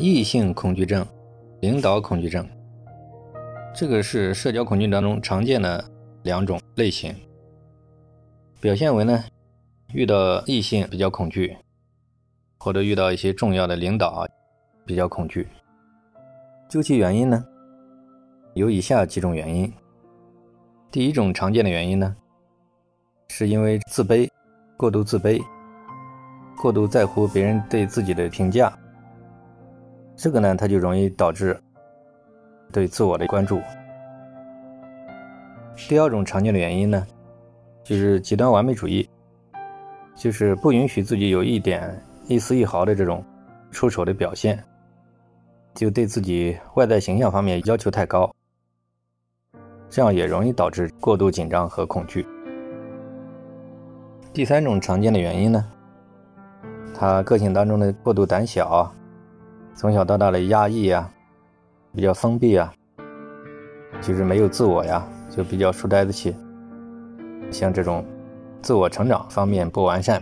异性恐惧症、领导恐惧症，这个是社交恐惧当中常见的两种类型。表现为呢，遇到异性比较恐惧，或者遇到一些重要的领导啊比较恐惧。究其原因呢，有以下几种原因。第一种常见的原因呢，是因为自卑，过度自卑，过度在乎别人对自己的评价。这个呢，它就容易导致对自我的关注。第二种常见的原因呢。就是极端完美主义，就是不允许自己有一点一丝一毫的这种出丑的表现，就对自己外在形象方面要求太高，这样也容易导致过度紧张和恐惧。第三种常见的原因呢，他个性当中的过度胆小，从小到大的压抑啊，比较封闭啊，就是没有自我呀，就比较书呆子气。像这种自我成长方面不完善，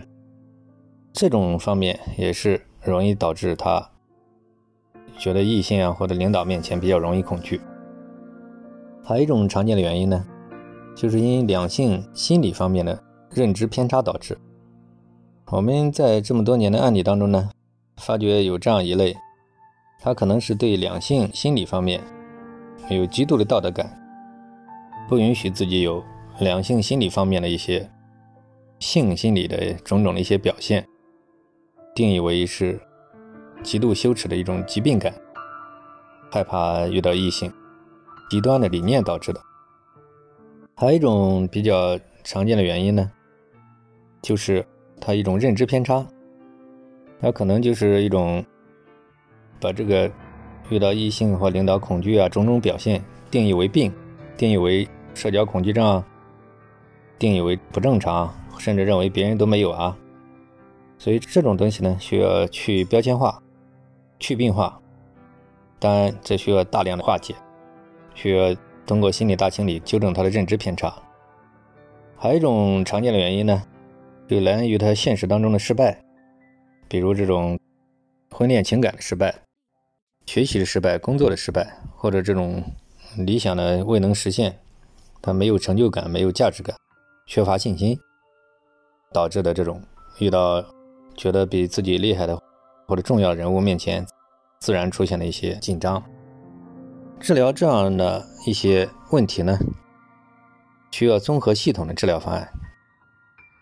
这种方面也是容易导致他觉得异性啊或者领导面前比较容易恐惧。还有一种常见的原因呢，就是因两性心理方面的认知偏差导致。我们在这么多年的案例当中呢，发觉有这样一类，他可能是对两性心理方面有极度的道德感，不允许自己有。两性心理方面的一些性心理的种种的一些表现，定义为是极度羞耻的一种疾病感，害怕遇到异性，极端的理念导致的。还有一种比较常见的原因呢，就是他一种认知偏差，他可能就是一种把这个遇到异性或领导恐惧啊种种表现定义为病，定义为社交恐惧症。定义为不正常，甚至认为别人都没有啊，所以这种东西呢，需要去标签化、去病化。当然，这需要大量的化解，需要通过心理大清理纠正他的认知偏差。还有一种常见的原因呢，就来源于他现实当中的失败，比如这种婚恋情感的失败、学习的失败、工作的失败，或者这种理想的未能实现，他没有成就感、没有价值感。缺乏信心导致的这种遇到觉得比自己厉害的或者重要人物面前，自然出现的一些紧张。治疗这样的一些问题呢，需要综合系统的治疗方案，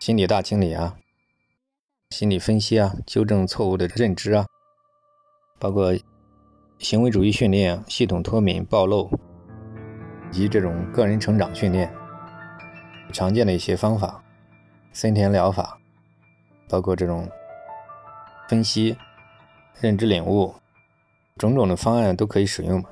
心理大清理啊，心理分析啊，纠正错误的认知啊，包括行为主义训练、系统脱敏、暴露以及这种个人成长训练。常见的一些方法，森田疗法，包括这种分析、认知领悟，种种的方案都可以使用。